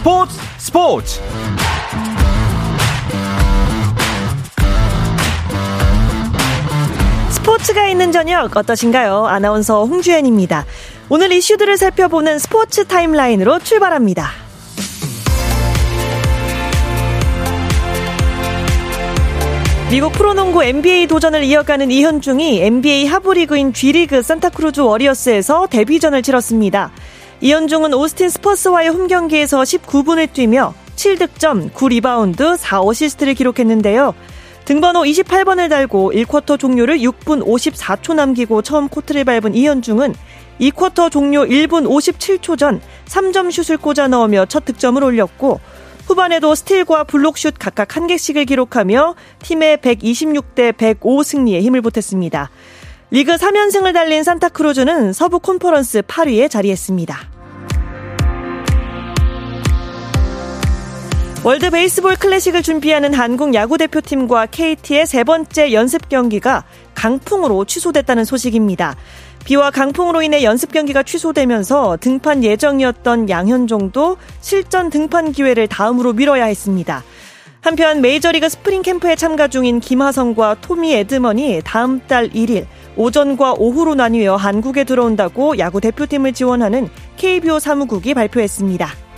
스포츠 스포츠 스포츠가 있는 저녁 어떠신가요? 아나운서 홍주연입니다. 오늘 이슈들을 살펴보는 스포츠 타임라인으로 출발합니다. 미국 프로농구 NBA 도전을 이어가는 이현중이 NBA 하부리그인 G리그 산타크루즈 워리어스에서 데뷔전을 치렀습니다. 이현중은 오스틴 스퍼스와의 홈 경기에서 19분을 뛰며 7득점, 9리바운드, 4어시스트를 기록했는데요. 등번호 28번을 달고 1쿼터 종료를 6분 54초 남기고 처음 코트를 밟은 이현중은 2쿼터 종료 1분 57초 전 3점 슛을 꽂아 넣으며 첫 득점을 올렸고 후반에도 스틸과 블록슛 각각 한 개씩을 기록하며 팀의 126대 105 승리에 힘을 보탰습니다. 리그 3연승을 달린 산타크루즈는 서부 콘퍼런스 8위에 자리했습니다. 월드 베이스볼 클래식을 준비하는 한국 야구 대표팀과 KT의 세 번째 연습 경기가 강풍으로 취소됐다는 소식입니다. 비와 강풍으로 인해 연습 경기가 취소되면서 등판 예정이었던 양현종도 실전 등판 기회를 다음으로 미뤄야 했습니다. 한편 메이저리그 스프링 캠프에 참가 중인 김하성과 토미 에드먼이 다음 달 1일 오전과 오후로 나뉘어 한국에 들어온다고 야구 대표팀을 지원하는 KBO 사무국이 발표했습니다.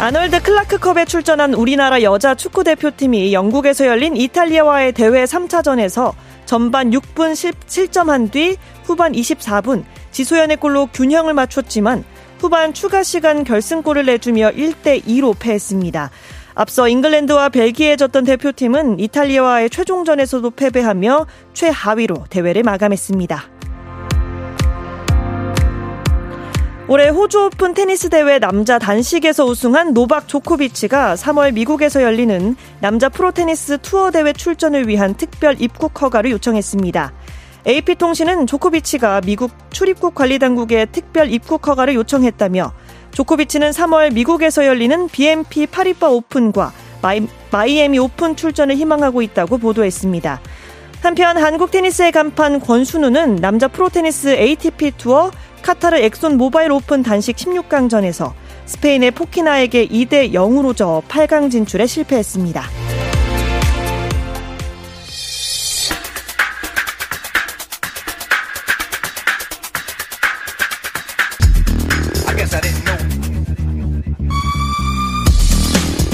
아놀드 클라크컵에 출전한 우리나라 여자 축구 대표팀이 영국에서 열린 이탈리아와의 대회 3차전에서 전반 6분 실점한 뒤 후반 24분 지소연의 골로 균형을 맞췄지만 후반 추가 시간 결승골을 내주며 1대 2로 패했습니다. 앞서 잉글랜드와 벨기에에 졌던 대표팀은 이탈리아와의 최종전에서도 패배하며 최하위로 대회를 마감했습니다. 올해 호주 오픈 테니스 대회 남자 단식에서 우승한 노박 조코비치가 3월 미국에서 열리는 남자 프로 테니스 투어 대회 출전을 위한 특별 입국 허가를 요청했습니다. AP통신은 조코비치가 미국 출입국 관리 당국에 특별 입국 허가를 요청했다며 조코비치는 3월 미국에서 열리는 BNP 파리바 오픈과 마이, 마이애미 오픈 출전을 희망하고 있다고 보도했습니다. 한편 한국 테니스의 간판 권순우는 남자 프로 테니스 ATP 투어 카타르 엑손 모바일 오픈 단식 16강전에서 스페인의 포키나에게 2대 0으로 져 8강 진출에 실패했습니다.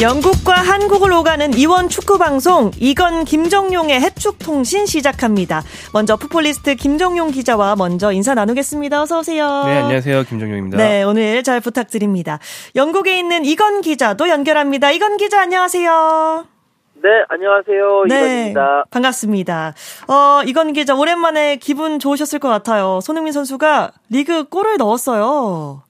영국과 한국을 오가는 이원 축구 방송 이건 김정용의 해축 통신 시작합니다. 먼저 푸폴리스트 김정용 기자와 먼저 인사 나누겠습니다. 어서 오세요. 네, 안녕하세요. 김정용입니다. 네, 오늘 잘 부탁드립니다. 영국에 있는 이건 기자도 연결합니다. 이건 기자 안녕하세요. 네, 안녕하세요. 네, 이건입니다. 반갑습니다. 어, 이건 기자 오랜만에 기분 좋으셨을 것 같아요. 손흥민 선수가 리그 골을 넣었어요.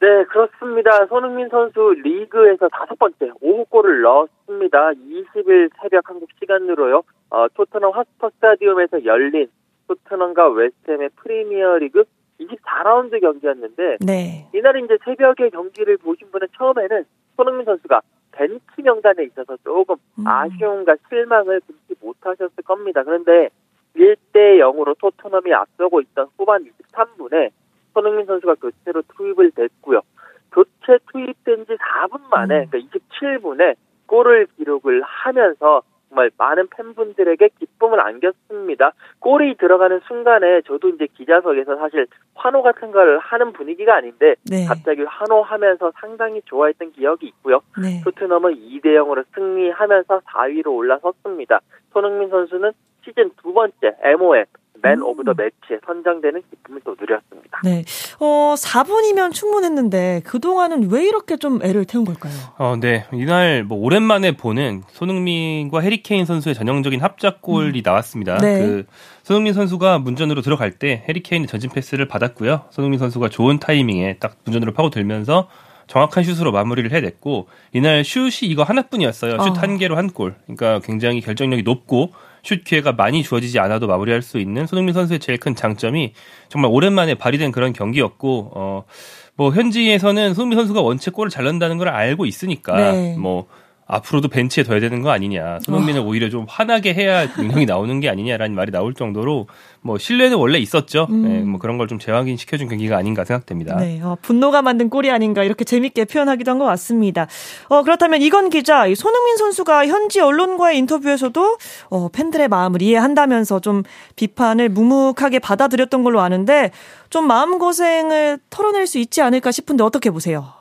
네, 그렇습니다. 손흥민 선수 리그에서 다섯 번째 5골을 넣었습니다. 20일 새벽 한국 시간으로요. 어, 토트넘 하스퍼 스타디움에서 열린 토트넘과 웨스트햄의 프리미어리그 24라운드 경기였는데 네. 이날 이제 새벽에 경기를 보신 분은 처음에는 손흥민 선수가 벤치 명단에 있어서 조금 음. 아쉬움과 실망을 금치 못하셨을 겁니다. 그런데 1대 0으로 토트넘이 앞서고 있던 후반 23분에 손흥민 선수가 교체로 투입을 됐고요. 교체 투입된 지 4분 만에, 음. 그러니까 27분에 골을 기록을 하면서 정말 많은 팬분들에게 기쁨을 안겼습니다. 골이 들어가는 순간에 저도 이제 기자석에서 사실 환호 같은 걸 하는 분위기가 아닌데 네. 갑자기 환호하면서 상당히 좋아했던 기억이 있고요. 네. 토트넘은 2대 0으로 승리하면서 4위로 올라섰습니다. 손흥민 선수는 시즌 두 번째 MOM man 음. of the match에 선정되는 기쁨을 또 누렸습니다. 네. 어, 4분이면 충분했는데 그동안은 왜 이렇게 좀 애를 태운 걸까요? 어, 네. 이날 뭐 오랜만에 보는 손흥민과 해리 케인 선수의 전형적인 합작골이 나왔습니다. 네. 그 손흥민 선수가 문전으로 들어갈 때 해리 케인이 전진 패스를 받았고요. 손흥민 선수가 좋은 타이밍에 딱 문전으로 파고들면서 정확한 슛으로 마무리를 해냈고 이날 슛이 이거 하나뿐이었어요. 슛 어. 한 개로 한 골. 그러니까 굉장히 결정력이 높고 슛 기회가 많이 주어지지 않아도 마무리할 수 있는 손흥민 선수의 제일 큰 장점이 정말 오랜만에 발휘된 그런 경기였고 어, 뭐 현지에서는 손흥민 선수가 원체 골을 잘 넣는다는 걸 알고 있으니까 네. 뭐 앞으로도 벤치에 둬야 되는 거 아니냐. 손흥민을 어. 오히려 좀 환하게 해야 능력이 나오는 게 아니냐라는 말이 나올 정도로 뭐 신뢰는 원래 있었죠. 음. 네, 뭐 그런 걸 좀 재확인 시켜준 경기가 아닌가 생각됩니다. 네, 어, 분노가 만든 골이 아닌가 이렇게 재밌게 표현하기도 한 것 같습니다. 어, 그렇다면 이건 기자, 손흥민 선수가 현지 언론과의 인터뷰에서도 어, 팬들의 마음을 이해한다면서 좀 비판을 묵묵하게 받아들였던 걸로 아는데 좀 마음 고생을 털어낼 수 있지 않을까 싶은데 어떻게 보세요?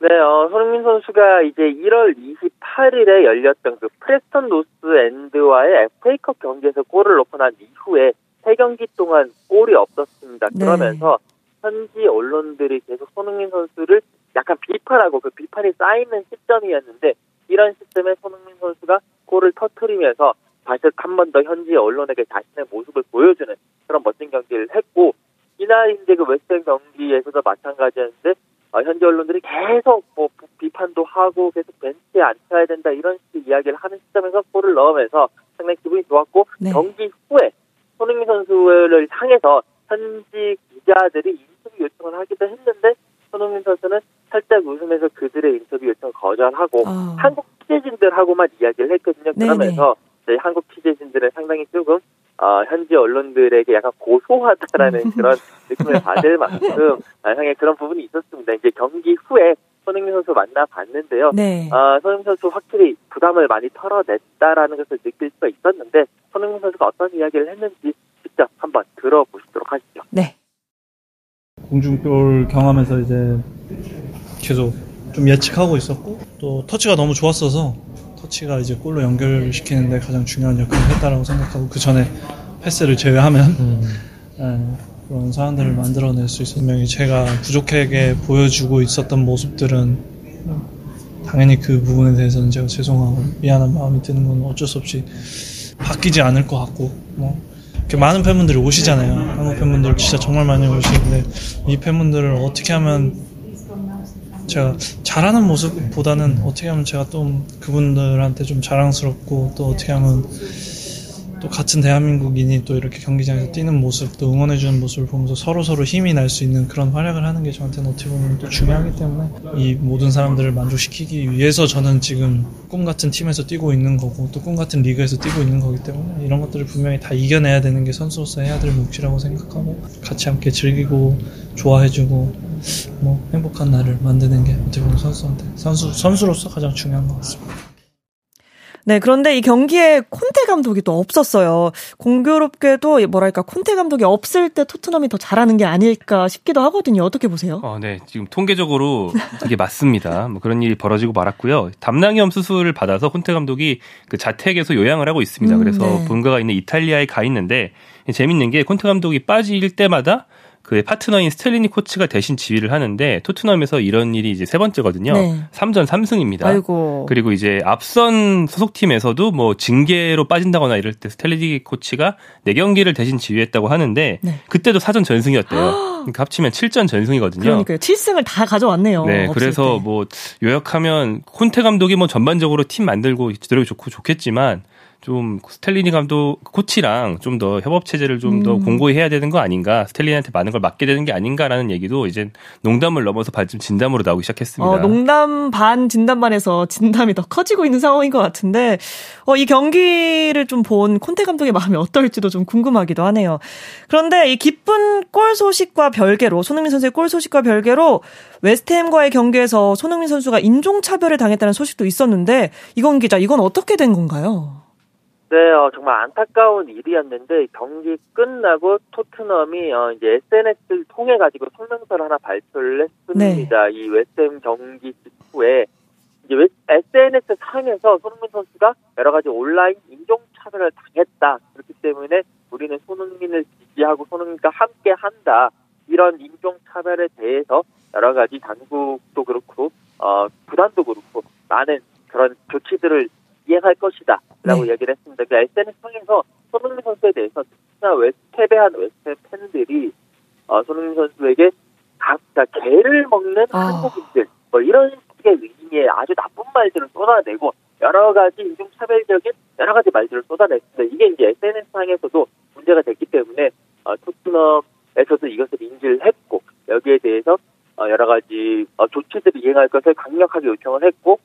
네, 어, 손흥민 선수가 이제 1월 28일에 열렸던 그 프레스턴 노스 엔드와의 FA컵 경기에서 골을 넣고 난 이후에 3경기 동안 골이 없었습니다. 네. 그러면서 현지 언론들이 계속 손흥민 선수를 약간 비판하고 그 비판이 쌓이는 시점이었는데 이런 시점에 손흥민 선수가 골을 터트리면서 다시 한 번 더 현지 언론에게 자신의 모습을 보여주는 그런 멋진 경기를 했고 이날 이제 그 웨스트햄 경기에서도 마찬가지였는데 어, 현지 언론들이 계속 뭐 비판도 하고 계속 벤치에 앉혀야 된다 이런 식의 이야기를 하는 시점에서 골을 넣으면서 상당히 기분이 좋았고 네. 경기 후에 손흥민 선수를 향해서 현지 기자들이 인터뷰 요청을 하기도 했는데 손흥민 선수는 살짝 웃으면서 그들의 인터뷰 요청을 거절하고 어. 한국 취재진들하고만 이야기를 했거든요. 그러면서 저희 한국 취재진들은 상당히 조금 어, 현지 언론들에게 약간 고소하다라는 음. 그런 느낌을 받을 만큼 향해 그런 부분이 있었습니다. 이제 경기 후에 손흥민 선수 만나봤는데요. 네. 어, 손흥민 선수 확실히 부담을 많이 털어냈다라는 것을 느낄 수가 있었는데 손흥민 선수가 어떤 이야기를 했는지 직접 한번 들어보시도록 하시죠. 네. 공중골 경험에서 이제 계속 좀 예측하고 있었고 또 터치가 너무 좋았어서 터치가 이제 골로 연결시키는데 가장 중요한 역할을 했다라고 생각하고 그 전에 패스를 제외하면 음. 네, 그런 상황들을 만들어낼 수 있었 분명히 제가 부족하게 보여주고 있었던 모습들은 당연히 그 부분에 대해서는 제가 죄송하고 미안한 마음이 드는 건 어쩔 수 없이 바뀌지 않을 것 같고 뭐 이렇게 많은 팬분들이 오시잖아요. 한국 팬분들 진짜 정말 많이 오시는데 이 팬분들을 어떻게 하면 제가 잘하는 모습보다는 어떻게 하면 제가 또 그분들한테 좀 자랑스럽고 또 어떻게 하면 또 같은 대한민국인이 또 이렇게 경기장에서 뛰는 모습, 또 응원해주는 모습을 보면서 서로 서로 힘이 날 수 있는 그런 활약을 하는 게 저한테는 어떻게 보면 또 중요하기 때문에 이 모든 사람들을 만족시키기 위해서 저는 지금 꿈 같은 팀에서 뛰고 있는 거고 또 꿈 같은 리그에서 뛰고 있는 거기 때문에 이런 것들을 분명히 다 이겨내야 되는 게 선수로서 해야 될 몫이라고 생각하고 같이 함께 즐기고 좋아해주고 뭐 행복한 날을 만드는 게 어떻게 보면 선수한테 선수 선수로서 가장 중요한 것 같습니다. 네, 그런데 이 경기에 콘테 감독이 또 없었어요. 공교롭게도 뭐랄까 콘테 감독이 없을 때 토트넘이 더 잘하는 게 아닐까 싶기도 하거든요. 어떻게 보세요? 어, 네, 지금 통계적으로 이게 맞습니다. 뭐 그런 일이 벌어지고 말았고요. 담낭염 수술을 받아서 콘테 감독이 그 자택에서 요양을 하고 있습니다. 음, 그래서 네. 본가가 있는 이탈리아에 가 있는데 재밌는 게 콘테 감독이 빠질 때마다 그의 파트너인 스텔리니 코치가 대신 지휘를 하는데 토트넘에서 이런 일이 이제 세 번째거든요. 네. 3전 3승입니다. 아이고. 그리고 이제 앞선 소속팀에서도 뭐 징계로 빠진다거나 이럴 때 스텔리니 코치가 4경기를 대신 지휘했다고 하는데 네. 그때도 4전 전승이었대요. 그러니까 합치면 7전 전승이거든요. 그러니까요. 7승을 다 가져왔네요. 네, 그래서 때. 뭐 요약하면 콘테 감독이 뭐 전반적으로 팀 만들고 제대로 좋고 좋겠지만 좀 스텔리니 감독 코치랑 좀 더 협업 체제를 좀더 음. 공고히 해야 되는 거 아닌가 스텔리니한테 많은 걸 맡게 되는 게 아닌가라는 얘기도 이제 농담을 넘어서 반쯤 진담으로 나오기 시작했습니다. 어, 농담 반 진담 반에서 진담이 더 커지고 있는 상황인 것 같은데 어, 이 경기를 좀 본 콘테 감독의 마음이 어떨지도 좀 궁금하기도 하네요. 그런데 이 기쁜 골 소식과 별개로 손흥민 선수의 골 소식과 별개로 웨스트햄과의 경기에서 손흥민 선수가 인종차별을 당했다는 소식도 있었는데 이건 기자 이건 어떻게 된 건가요? 네, 어, 정말 안타까운 일이었는데 경기 끝나고 토트넘이 어, 이제 SNS를 통해 가지고 성명서를 하나 발표를 했습니다. 네. 이 웨스트햄 경기 직후에 이제 SNS 상에서 손흥민 선수가 여러 가지 온라인 인종 차별을 당했다. 그렇기 때문에 우리는 손흥민을 지지하고 손흥민과 함께 한다. 이런 인종 차별에 대해서 여러 가지 당국도 그렇고 어, 구단도 그렇고 많은 그런 조치들을 이행할 것이다. 라고 네. 얘기를 했습니다. 그 SNS 통해서 손흥민 선수에 대해서 특히나 웨스테베한 웨스테 팬들이 어, 손흥민 선수에게 각자 개를 먹는 아. 한국인들 뭐 이런 식의 의미의 아주 나쁜 말들을 쏟아내고 여러 가지 인종차별적인 여러 가지 말들을 쏟아냈습니다. 이게 이제 SNS상에서도 문제가 됐기 때문에 어, 토트넘에서도 이것을 인지를 했고 여기에 대해서 어, 여러 가지 어, 조치들을 이행할 것을 강력하게 요청을 했고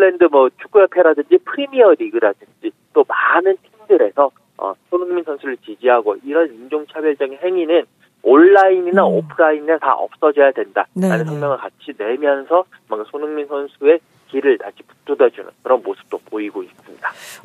잉글랜드 뭐 축구협회라든지 프리미어 리그라든지 또 많은 팀들에서 어, 손흥민 선수를 지지하고 이런 인종차별적인 행위는 온라인이나 음. 오프라인에 다 없어져야 된다라는 네네. 성명을 같이 내면서 뭔가 손흥민 선수의 길을 다시 붙들어주는 그런 모습도 보이고 있습니다.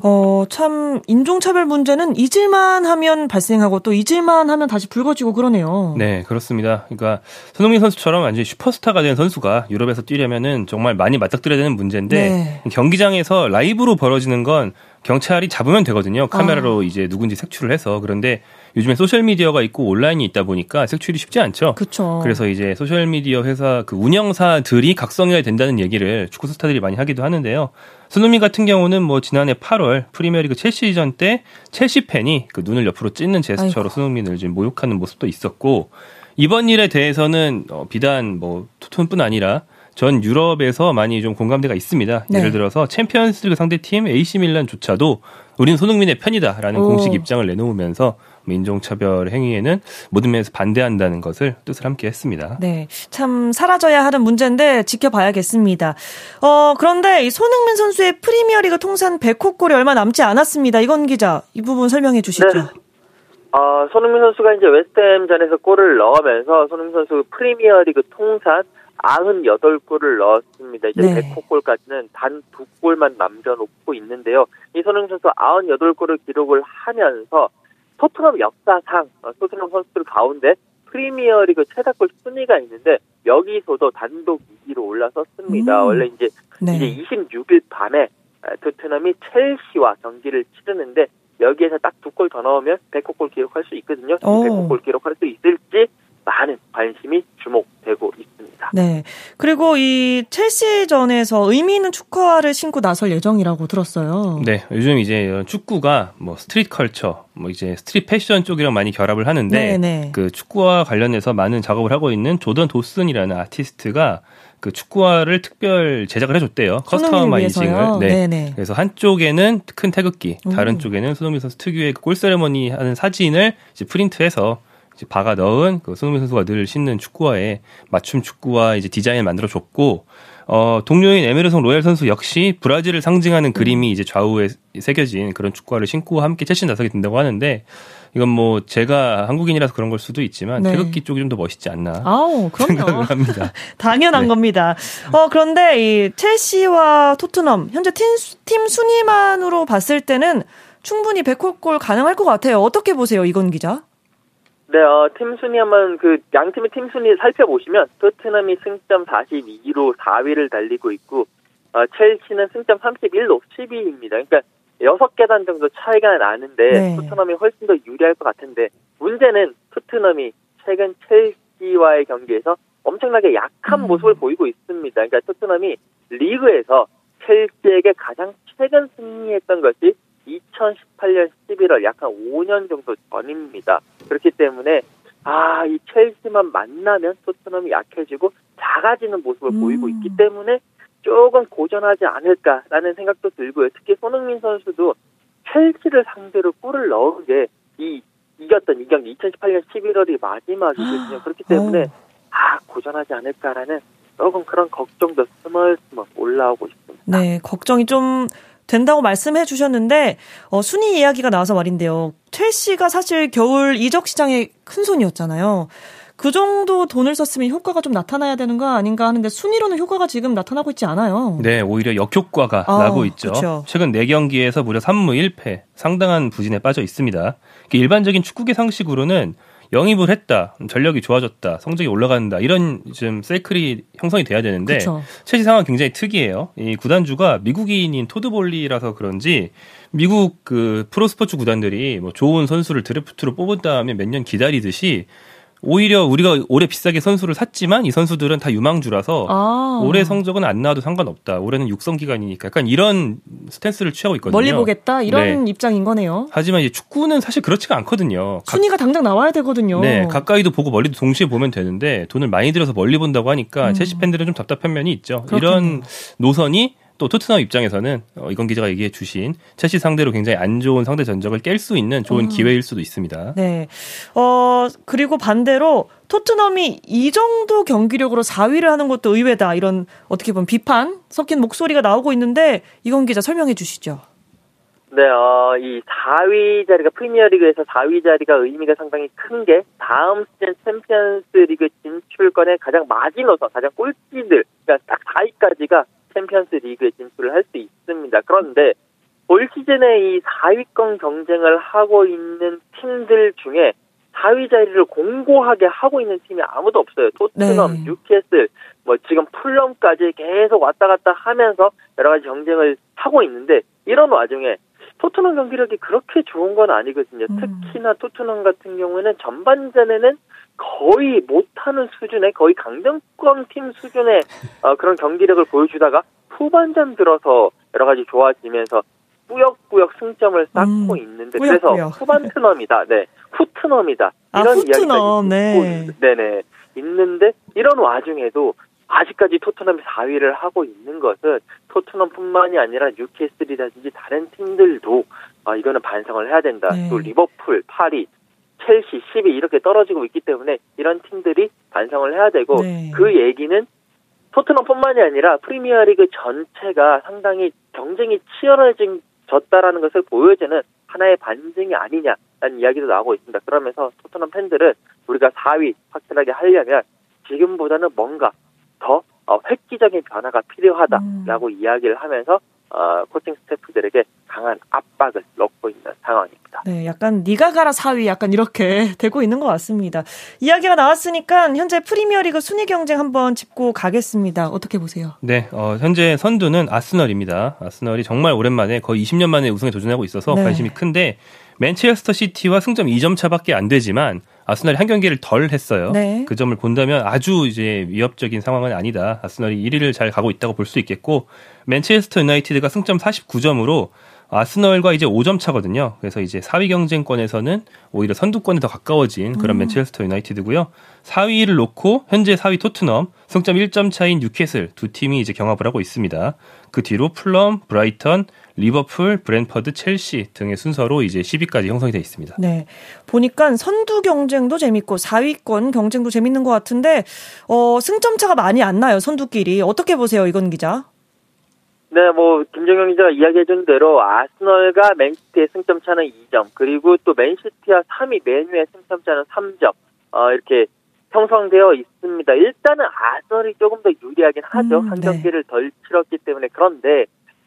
어, 참, 인종차별 문제는 잊을만 하면 발생하고 또 잊을만 하면 다시 불거지고 그러네요. 네, 그렇습니다. 그러니까 손흥민 선수처럼 완전히 슈퍼스타가 된 선수가 유럽에서 뛰려면은 정말 많이 맞닥뜨려야 되는 문제인데 네. 경기장에서 라이브로 벌어지는 건 경찰이 잡으면 되거든요. 카메라로 아. 이제 누군지 색출을 해서 그런데 요즘에 소셜 미디어가 있고 온라인이 있다 보니까 색출이 쉽지 않죠. 그쵸. 그래서 이제 소셜 미디어 회사 그 운영사들이 각성해야 된다는 얘기를 축구 스타들이 많이 하기도 하는데요. 손흥민 같은 경우는 뭐 지난해 8월 프리미어리그 첼시전 때 첼시 팬이 그 눈을 옆으로 찢는 제스처로 아이고. 손흥민을 지금 모욕하는 모습도 있었고 이번 일에 대해서는 어, 비단 뭐 토트넘뿐 아니라 전 유럽에서 많이 좀 공감대가 있습니다. 네. 예를 들어서 챔피언스리그 상대 팀 AC 밀란조차도 우리는 손흥민의 편이다라는 오. 공식 입장을 내놓으면서 뭐 인종차별 행위에는 모든 면에서 반대한다는 것을 뜻을 함께 했습니다. 네, 참 사라져야 하는 문제인데 지켜봐야겠습니다. 어, 그런데 이 손흥민 선수의 프리미어리그 통산 100호 골이 얼마 남지 않았습니다. 이건 기자, 이 부분 설명해 주시죠. 네. 어, 손흥민 선수가 이제 웨스트햄전에서 골을 넣으면서 손흥민 선수 프리미어리그 통산 98골을 넣었습니다. 이제 네. 100골까지는 단 두 골만 남겨놓고 있는데요. 이 손흥민 선수 98골을 기록을 하면서 토트넘 역사상 어, 토트넘 선수들 가운데 프리미어리그 최다골 순위가 있는데 여기서도 단독 2위로 올라섰습니다. 음. 원래 이제 네. 이제 26일 밤에 에, 토트넘이 첼시와 경기를 치르는데 여기에서 딱 두 골 더 넣으면 100골 기록할 수 있거든요. 오. 100골 기록할 수 있을지 많은 관심이 주목되고 있습니다. 네. 그리고 이 첼시전에서 의미 있는 축구화를 신고 나설 예정이라고 들었어요. 네, 요즘 이제 축구가 뭐 street culture, 뭐 이제 street 패션 쪽이랑 많이 결합을 하는데 네네. 그 축구와 관련해서 많은 작업을 하고 있는 조던 도슨이라는 아티스트가 그 축구화를 특별 제작을 해줬대요. 위해서요? customizing을. 네. 네네. 그래서 한쪽에는 큰 태극기, 다른 음. 쪽에는 손흥민 선수 특유의 그 골 세리머니 하는 사진을 이제 프린트해서 이제 박아 넣은 그 손흥민 선수가 늘 신는 축구화에 맞춤 축구화 이제 디자인을 만들어 줬고 어 동료인 에메르송 로얄 선수 역시 브라질을 음. 상징하는 그림이 이제 좌우에 새겨진 그런 축구화를 신고 함께 첼시 나서게 된다고 하는데 이건 뭐 제가 한국인이라서 그런 걸 수도 있지만 네. 태극기 쪽이 좀 더 멋있지 않나 아우. 생각을 합니다. 당연한 네. 겁니다. 어, 그런데 이 첼시와 토트넘, 현재 팀, 팀 순위만으로 봤을 때는 충분히 100호 골 가능할 것 같아요. 어떻게 보세요, 이건 기자? 네, 어, 팀 순위 한번 그 양 팀의 팀 순위 살펴보시면 토트넘이 승점 42로 4위를 달리고 있고 어, 첼시는 승점 31로 10위입니다. 그러니까 6계단 정도 차이가 나는데 네. 토트넘이 훨씬 더 유리할 것 같은데 문제는 토트넘이 최근 첼시와의 경기에서 엄청나게 약한 음. 모습을 보이고 있습니다. 그러니까 토트넘이 리그에서 첼시에게 가장 최근 승리했던 것이 2018년 11월 약한 5년 정도 전입니다. 그렇기 때문에 아, 이 첼시만 만나면 토트넘이 약해지고 작아지는 모습을 음. 보이고 있기 때문에 조금 고전하지 않을까라는 생각도 들고요. 특히 손흥민 선수도 첼시를 상대로 골을 넣은 게 이 이겼던 이 경기 2018년 11월이 마지막이거든요. 그렇기 때문에 어. 아 고전하지 않을까라는 조금 그런 걱정도 스멀스멀 올라오고 있습니다. 네, 걱정이 좀 된다고 말씀해 주셨는데, 어, 순위 이야기가 나와서 말인데요. 첼시가 사실 겨울 이적 시장의 큰 손이었잖아요. 그 정도 돈을 썼으면 효과가 좀 나타나야 되는 거 아닌가 하는데 순위로는 효과가 지금 나타나고 있지 않아요. 네, 오히려 역효과가 아, 나고 있죠. 그쵸. 최근 4경기에서 무려 3무 1패, 상당한 부진에 빠져 있습니다. 일반적인 축구계 상식으로는 영입을 했다, 전력이 좋아졌다, 성적이 올라간다 이런 좀 사이클이 형성이 돼야 되는데 그쵸. 첼시 상황 굉장히 특이해요. 이 구단주가 미국인인 토드 볼리라서 그런지 미국 그 프로스포츠 구단들이 뭐 좋은 선수를 드래프트로 뽑은 다음에 몇 년 기다리듯이 오히려 우리가 올해 비싸게 선수를 샀지만 이 선수들은 다 유망주라서 아. 올해 성적은 안 나와도 상관없다. 올해는 육성 기간이니까 약간 이런 스탠스를 취하고 있거든요. 멀리 보겠다 이런 네. 입장인 거네요. 하지만 이제 축구는 사실 그렇지가 않거든요. 각, 순위가 당장 나와야 되거든요. 네, 가까이도 보고 멀리도 동시에 보면 되는데 돈을 많이 들여서 멀리 본다고 하니까 음. 첼시 팬들은 좀 답답한 면이 있죠. 그렇겠네요. 이런 노선이 또 토트넘 입장에서는 어, 이건 기자가 얘기해 주신 첼시 상대로 굉장히 안 좋은 상대 전적을 깰 수 있는 좋은 음. 기회일 수도 있습니다. 네. 어, 그리고 반대로 토트넘이 이 정도 경기력으로 4위를 하는 것도 의외다. 이런 어떻게 보면 비판 섞인 목소리가 나오고 있는데 이건 기자 설명해 주시죠. 네, 어, 이 4위 자리가 프리미어리그에서 4위 자리가 의미가 상당히 큰 게 다음 시즌 챔피언스리그 진출권의 가장 마지노선, 가장 꼴찌들, 그러니까 딱 4위까지가 챔피언스 리그에 진출을 할 수 있습니다. 그런데 올 시즌에 이 4위권 경쟁을 하고 있는 팀들 중에 4위 자리를 공고하게 하고 있는 팀이 아무도 없어요. 토트넘, 네. 뉴캐슬, 뭐 지금 풀럼까지 계속 왔다 갔다 하면서 여러 가지 경쟁을 하고 있는데 이런 와중에 토트넘 경기력이 그렇게 좋은 건 아니거든요. 음. 특히나 토트넘 같은 경우에는 전반전에는 거의 못하는 수준의 거의 강등권 팀 수준의 어, 그런 경기력을 보여주다가 후반전 들어서 여러 가지 좋아지면서 꾸역꾸역 승점을 쌓고 음, 있는데 꾸역꾸역. 그래서 후반 트넘이다. 네. 후트넘이다. 아, 이런 아, 이야기가 네. 네네. 있는데 이런 와중에도 아직까지 토트넘이 4위를 하고 있는 것은 토트넘뿐만이 아니라 뉴캐슬이라든지 다른 팀들도 아, 이거는 반성을 해야 된다. 네. 또 리버풀, 파리, 첼시, 10위 이렇게 떨어지고 있기 때문에 이런 팀들이 반성을 해야 되고 네. 그 얘기는 토트넘뿐만이 아니라 프리미어리그 전체가 상당히 경쟁이 치열해졌다라는 것을 보여주는 하나의 반증이 아니냐라는 이야기도 나오고 있습니다. 그러면서 토트넘 팬들은 우리가 4위 확실하게 하려면 지금보다는 뭔가 더 어, 획기적인 변화가 필요하다라고 음. 이야기를 하면서 어, 코칭 스태프들에게 강한 압박을 넣고 있는 상황입니다. 네, 약간 니가 가라 사위 약간 이렇게 되고 있는 것 같습니다. 이야기가 나왔으니까 현재 프리미어리그 순위 경쟁 한번 짚고 가겠습니다. 어떻게 보세요? 네, 어, 현재 선두는 아스널입니다. 아스널이 정말 오랜만에 거의 20년 만에 우승에 도전하고 있어서 네. 관심이 큰데 맨체스터 시티와 승점 2점 차밖에 안 되지만 아스널이 한 경기를 덜 했어요. 네. 그 점을 본다면 아주 이제 위협적인 상황은 아니다. 아스널이 1위를 잘 가고 있다고 볼 수 있겠고 맨체스터 유나이티드가 승점 49점으로 아스널과 이제 5점 차거든요. 그래서 이제 4위 경쟁권에서는 오히려 선두권에 더 가까워진 그런 음. 맨체스터 유나이티드고요. 4위를 놓고 현재 4위 토트넘, 승점 1점 차인 뉴캐슬 두 팀이 이제 경합을 하고 있습니다. 그 뒤로 풀럼, 브라이턴, 리버풀, 브렌트퍼드, 첼시 등의 순서로 이제 10위까지 형성이 되어 있습니다. 네. 보니까 선두 경쟁도 재밌고 4위권 경쟁도 재밌는 것 같은데 어, 승점 차가 많이 안 나요. 선두끼리. 어떻게 보세요, 이건 기자? 네, 뭐 김정영 기자가 이야기해준 대로 아스널과 맨시티의 승점 차는 2점, 그리고 또 맨시티와 3위 맨유의 승점 차는 3점. 어, 이렇게 형성되어 있습니다. 일단은 아스널이 조금 더 유리하긴 하죠. 음, 한 네. 경기를 덜 치렀기 때문에 그런데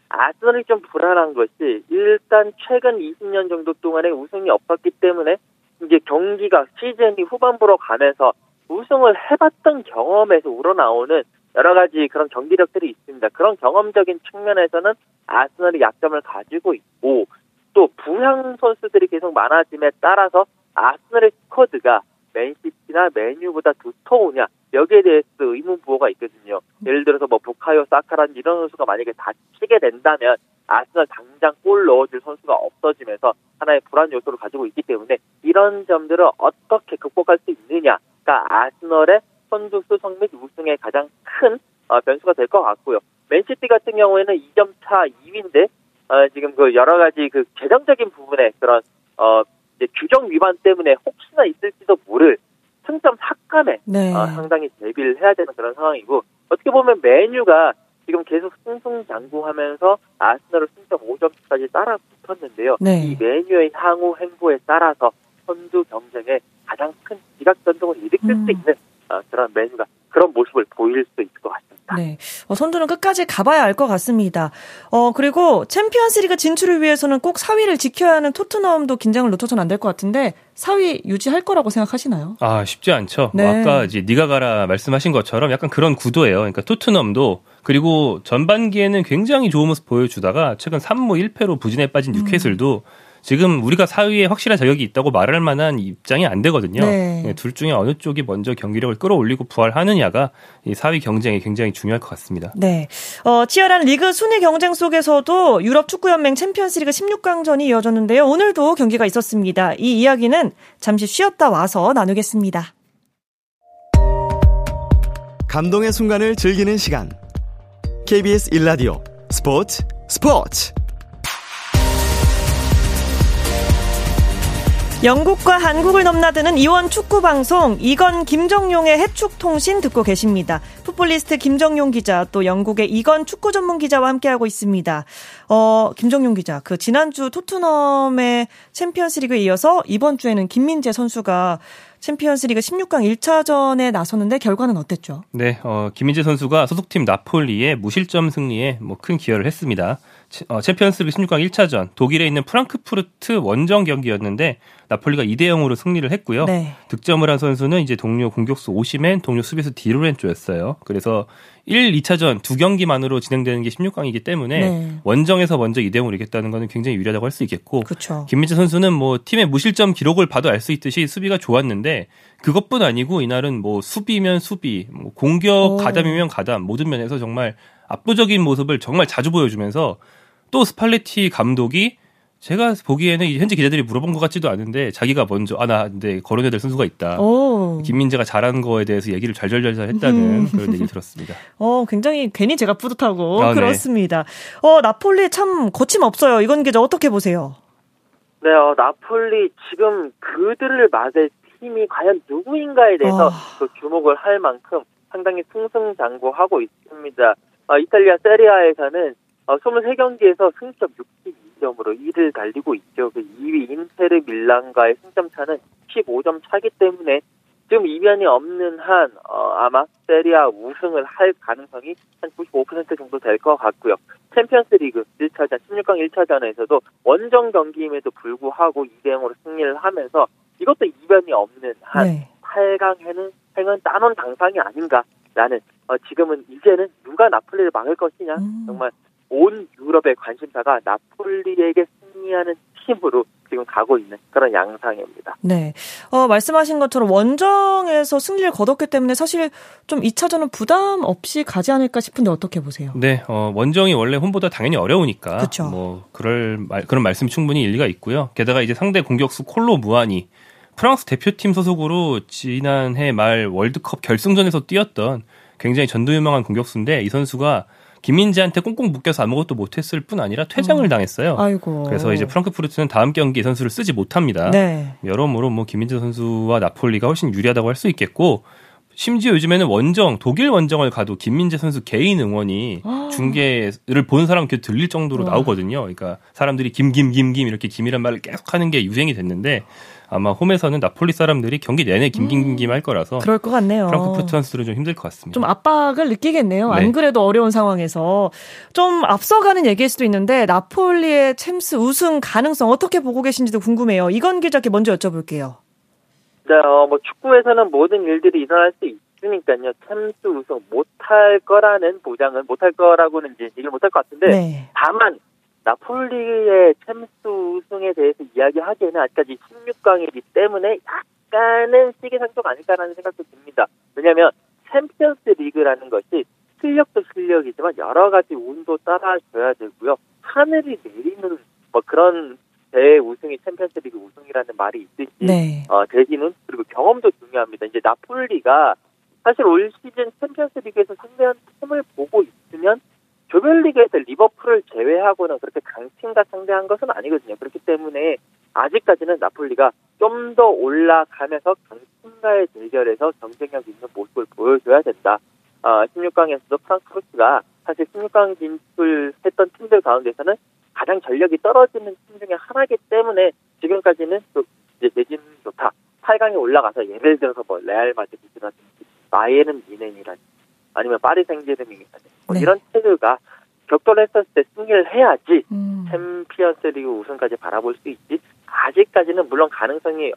아스널이 좀 불안한 것이 일단 최근 20년 정도 동안에 우승이 없었기 때문에 이제 경기가 시즌이 후반부로 가면서 우승을 해봤던 경험에서 우러나오는 여러 가지 그런 경기력들이 있습니다. 그런 경험적인 측면에서는 아스널이 약점을 가지고 있고 또 부양 선수들이 계속 많아짐에 따라서 아스널의 스쿼드가 맨시티나 메뉴보다 두터우냐 여기에 대해서 의문 부호가 있거든요. 예를 들어서 뭐 부카요, 사카란 이런 선수가 만약에 다치게 된다면 아스널 당장 골 넣어줄 선수가 없어지면서 하나의 불안 요소를 가지고 있기 때문에 이런 점들을 어떻게 극복할 수 있느냐가 아스널의 선두 수 성 및 우승의 가장 큰 어, 변수가 될 것 같고요. 맨시티 같은 경우에는 2점 차 2위인데 어, 지금 그 여러 가지 그 재정적인 부분에 그런 어, 규정 위반 때문에 혹시나 있을지도 모를 승점 삭감에 네. 어, 상당히 대비를 해야 되는 그런 상황이고 어떻게 보면 맨유가 지금 계속 승승장구하면서 아스널을 승점 5점까지 따라 붙었는데요. 네. 이 맨유의 향후 행보에 따라서 선두 경쟁에 가장 큰 지각 변동을 일으킬 음. 수 있는 어, 그런 맨유가 그런 모습을 보일 수 있을 것 같습니다. 네. 어, 선두는 끝까지 가봐야 알 것 같습니다. 어, 그리고 챔피언스 리그 진출을 위해서는 꼭 4위를 지켜야 하는 토트넘도 긴장을 놓쳐서는 안 될 것 같은데 4위 유지할 거라고 생각하시나요? 아, 쉽지 않죠. 뭐 네. 뭐 아까 이제 니가 가라 말씀하신 것처럼 약간 그런 구도예요. 그러니까 토트넘도 그리고 전반기에는 굉장히 좋은 모습 보여주다가 최근 3무 1패로 부진에 빠진 음. 뉴캐슬도 음. 지금 우리가 사위에 확실한 자격이 있다고 말할 만한 입장이 안 되거든요. 네. 네. 둘 중에 어느 쪽이 먼저 경기력을 끌어올리고 부활하느냐가 이 사위 경쟁이 굉장히 중요할 것 같습니다. 네. 어, 치열한 리그 순위 경쟁 속에서도 유럽 축구연맹 챔피언스리그 16강전이 이어졌는데요. 오늘도 경기가 있었습니다. 이 이야기는 잠시 쉬었다 와서 나누겠습니다. 감동의 순간을 즐기는 시간. KBS 일라디오 스포츠 스포츠 영국과 한국을 넘나드는 이원 축구 방송 이건 김정용의 해축 통신 듣고 계십니다. 풋볼리스트 김정용 기자 또 영국의 이건 축구 전문 기자와 함께하고 있습니다. 어, 김정용 기자, 그 지난주 토트넘의 챔피언스리그에 이어서 이번 주에는 김민재 선수가 챔피언스리그 16강 1차전에 나섰는데 결과는 어땠죠? 네, 어, 김민재 선수가 소속팀 나폴리의 무실점 승리에 뭐 큰 기여를 했습니다. 어, 챔피언스리그 16강 1차전 독일에 있는 프랑크푸르트 원정 경기였는데 나폴리가 2대 0으로 승리를 했고요. 네. 득점을 한 선수는 이제 동료 공격수 오시멘, 동료 수비수 디로렌조였어요. 그래서 1, 2차전 두 경기만으로 진행되는 게 16강이기 때문에 네. 원정에서 먼저 2대 0으로 이겼다는 것은 굉장히 유리하다고 할 수 있겠고 그쵸. 김민재 선수는 뭐 팀의 무실점 기록을 봐도 알 수 있듯이 수비가 좋았는데 그것뿐 아니고 이날은 뭐 수비면 수비, 뭐 공격 오. 가담이면 가담 모든 면에서 정말 압도적인 모습을 정말 자주 보여주면서 또 스팔레티 감독이 제가 보기에는 현재 기자들이 물어본 것 같지도 않은데 자기가 먼저 아 나 근데 거론해야 될 선수가 있다. 오. 김민재가 잘한 거에 대해서 얘기를 잘잘잘 했다는 음. 그런 얘기를 들었습니다. 어 굉장히 괜히 제가 뿌듯하고 아, 네. 그렇습니다. 네. 어 나폴리 참 거침없어요. 이건 기자 어떻게 보세요? 네, 어, 나폴리 지금 그들을 맞을 팀이 과연 누구인가에 대해서 어. 그 주목을 할 만큼 상당히 승승장구하고 있습니다. 어, 이탈리아 세리아에서는 어, 23경기에서 승점 62점으로 2위를 달리고 있죠. 그 2위 인테르 밀란과의 승점 차는 15점 차기 때문에 지금 이변이 없는 한 어, 아마 세리아 우승을 할 가능성이 한 95% 정도 될 것 같고요. 챔피언스리그 1차전 16강 1차전에서도 원정 경기임에도 불구하고 2대 0으로 승리를 하면서 이것도 이변이 없는 한 네. 8강에는 행은 따놓은 당상이 아닌가라는 어, 지금은 이제는 누가 나폴리를 막을 것이냐 음. 정말 온 유럽의 관심사가 나폴리에게 승리하는 팀으로 지금 가고 있는 그런 양상입니다. 네. 어, 말씀하신 것처럼 원정에서 승리를 거뒀기 때문에 사실 좀 2차전은 부담 없이 가지 않을까 싶은데 어떻게 보세요? 네. 어, 원정이 원래 홈보다 당연히 어려우니까 그쵸. 뭐 그럴 말, 그런 말씀이 충분히 일리가 있고요. 게다가 이제 상대 공격수 콜로 무안이 프랑스 대표팀 소속으로 지난해 말 월드컵 결승전에서 뛰었던 굉장히 전도유명한 공격수인데 이 선수가 김민재한테 꽁꽁 묶여서 아무것도 못했을 뿐 아니라 퇴장을 음. 당했어요. 아이고. 그래서 이제 프랑크푸르트는 다음 경기 이 선수를 쓰지 못합니다. 네. 여러모로 뭐 김민재 선수와 나폴리가 훨씬 유리하다고 할 수 있겠고 심지어 요즘에는 원정 독일 원정을 가도 김민재 선수 개인 응원이 아. 중계를 본 사람 께 들릴 정도로 나오거든요. 그러니까 사람들이 김 김 김 김 이렇게 김이란 말을 계속 하는 게 유행이 됐는데 아마 홈에서는 나폴리 사람들이 경기 내내 김김김 할 거라서 그럴 것 같네요. 프랑크푸르트 선수들은 좀 힘들 것 같습니다. 좀 압박을 느끼겠네요. 네. 안 그래도 어려운 상황에서 좀 앞서가는 얘기일 수도 있는데 나폴리의 챔스 우승 가능성 어떻게 보고 계신지도 궁금해요. 이건 기자께 먼저 여쭤볼게요. 네, 어, 뭐 축구에서는 모든 일들이 일어날 수 있으니까요. 챔스 우승 못할 거라는 보장은 못할 거라고는 이제 얘기를 못할 것 같은데 네. 다만 나폴리의 챔스 우승에 대해서 이야기하기에는 아직까지 16강이기 때문에 약간은 시기상조가 아닐까라는 생각도 듭니다. 왜냐하면 챔피언스 리그라는 것이 실력도 실력이지만 여러 가지 운도 따라줘야 되고요. 하늘이 내리는 뭐 그런 대회 우승이 챔피언스 리그 우승이라는 말이 있듯이 네. 어, 대기는 그리고 경험도 중요합니다. 이제 나폴리가 사실 올 시즌 챔피언스 리그에서 상대한 팀을 보고 있으면 조별리그에서 리버풀을 제외하고는 그렇게 강팀과 상대한 것은 아니거든요. 그렇기 때문에 아직까지는 나폴리가 좀 더 올라가면서 강팀과의 대결에서 경쟁력 있는 모습을 보여줘야 된다. 어, 16강에서도 프랑크푸르트가 사실 16강 진출했던 팀들 가운데서는 가장 전력이 떨어지는 팀 중에 하나이기 때문에 지금까지는 또 이제 내진 좋다. 8강에 올라가서 예를 들어서 뭐 레알 마드리드라든지 마이에른 미넨이라든지 아니면 파리 생제르맹이라든지 뭐 네. 이런 팀들과 격돌했었을 때 승리를 해야지 음. 챔피언스리그 우승까지 바라볼 수 있지. 아직까지는 물론 가능성이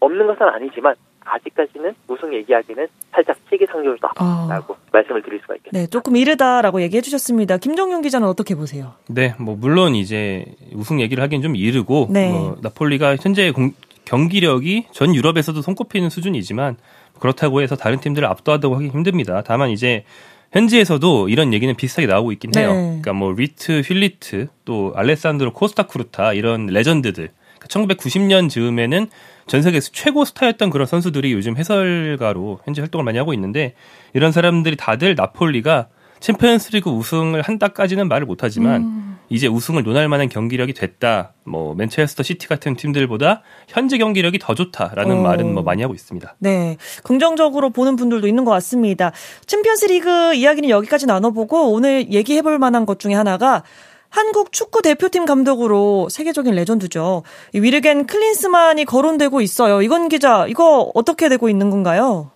없는 것은 아니지만 아직까지는 우승 얘기하기는 살짝 시기상조다라고 어. 말씀을 드릴 수가 있겠습니다. 네, 조금 이르다라고 얘기해 주셨습니다. 김정용 기자는 어떻게 보세요? 네, 뭐 물론 이제 우승 얘기를 하기는 좀 이르고 네. 뭐 나폴리가 현재 공, 경기력이 전 유럽에서도 손꼽히는 수준이지만 그렇다고 해서 다른 팀들을 압도하다고 하기 힘듭니다. 다만 이제 현지에서도 이런 얘기는 비슷하게 나오고 있긴 해요. 네. 그러니까 뭐 루드 굴리트 또 알레산드로 코스타쿠르타 이런 레전드들 1990년 그러니까 즈음에는 전 세계에서 최고 스타였던 그런 선수들이 요즘 해설가로 현재 활동을 많이 하고 있는데 이런 사람들이 다들 나폴리가 챔피언스리그 우승을 한다까지는 말을 못하지만 음. 이제 우승을 논할 만한 경기력이 됐다. 뭐 맨체스터 시티 같은 팀들보다 현재 경기력이 더 좋다라는 어. 말은 뭐 많이 하고 있습니다. 네, 긍정적으로 보는 분들도 있는 것 같습니다. 챔피언스리그 이야기는 여기까지 나눠보고 오늘 얘기해볼 만한 것 중에 하나가 한국 축구 대표팀 감독으로 세계적인 레전드죠. 이 위르겐 클린스만이 거론되고 있어요. 이건 기자, 이거 어떻게 되고 있는 건가요?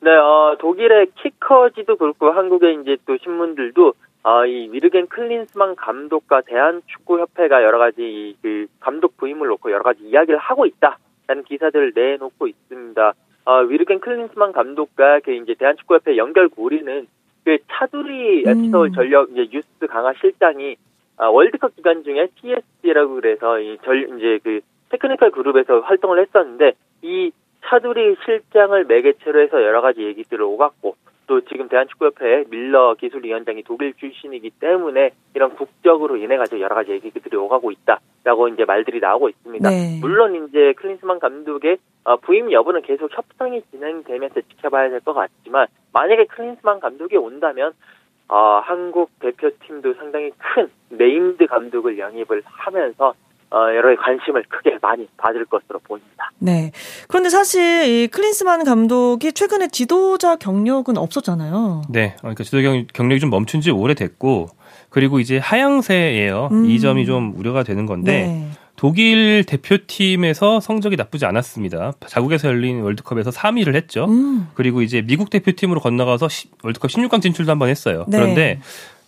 네, 어, 독일의 키커지도 그렇고 한국의 이제 또 신문들도 어, 이 위르겐 클린스만 감독과 대한축구협회가 여러 가지 이, 그 감독 부임을 놓고 여러 가지 이야기를 하고 있다라는 기사들을 내놓고 있습니다. 어, 위르겐 클린스만 감독과 그 이제 대한축구협회 연결 고리는 그 차두리 음. FC 서울 전력 이제 유스 강화 실장이 아, 월드컵 기간 중에 TSG라고 그래서 이 절 이제 그 technical 그룹에서 활동을 했었는데 이 차두리 실장을 매개체로 해서 여러 가지 얘기들을 오갔고 또 지금 대한축구협회 뮐러 기술위원장이 독일 출신이기 때문에 이런 국적으로 인해 가지고 여러 가지 얘기들이 오가고 있다라고 이제 말들이 나오고 있습니다. 네. 물론 이제 클린스만 감독의 어, 부임 여부는 계속 협상이 진행되면서 지켜봐야 될 것 같지만 만약에 클린스만 감독이 온다면 어, 한국 대표팀도 상당히 큰 named 감독을 영입을 하면서 어, 여러 관심을 크게 많이 받을 것으로 보입니다. 네. 그런데 사실 이 클린스만 감독이 최근에 지도자 경력은 없었잖아요. 네, 어, 그러니까 지도 경, 경력이 좀 멈춘 지 오래됐고 그리고 이제 하향세예요. 음. 이 점이 좀 우려가 되는 건데 네. 독일 대표팀에서 성적이 나쁘지 않았습니다. 자국에서 열린 월드컵에서 3위를 했죠. 음. 그리고 이제 미국 대표팀으로 건너가서 시- 월드컵 16강 진출도 한번 했어요. 네. 그런데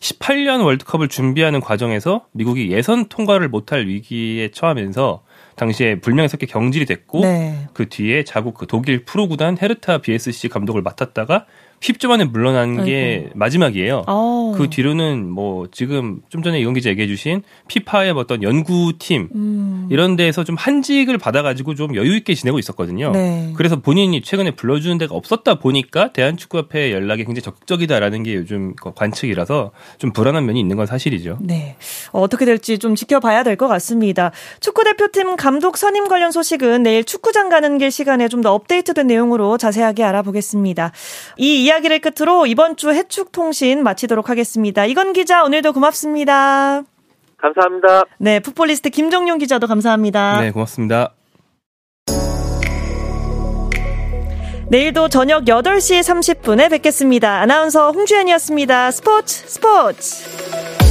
18년 월드컵을 준비하는 과정에서 미국이 예선 통과를 못할 위기에 처하면서 당시에 불명예스럽게 경질이 됐고 네. 그 뒤에 자국 그 독일 프로 구단 헤르타 BSC 감독을 맡았다가 10주 만에 물러난 게. 마지막이에요. 어. 그 뒤로는 뭐 지금 좀 전에 이건 기자 얘기해 주신 피파의 어떤 연구팀 음. 이런 데에서 좀 한직을 받아가지고 좀 여유 있게 지내고 있었거든요. 네. 그래서 본인이 최근에 불러주는 데가 없었다 보니까 대한축구협회 연락이 굉장히 적극적이다라는 게 요즘 그 관측이라서 좀 불안한 면이 있는 건 사실이죠. 네. 어, 어떻게 될지 좀 지켜봐야 될 것 같습니다. 축구대표팀 감독 선임 관련 소식은 내일 축구장 가는 길 시간에 좀 더 업데이트된 내용으로 자세하게 알아보겠습니다. 이 이야기를 끝으로 이번 주 해축 통신 마치도록 하겠습니다. 이건 기자 오늘도 고맙습니다. 감사합니다. 네, 풋볼리스트 김정용 기자도 감사합니다. 네, 고맙습니다. 내일도 저녁 8시 30분에 뵙겠습니다. 아나운서 홍주연이었습니다. 스포츠 스포츠.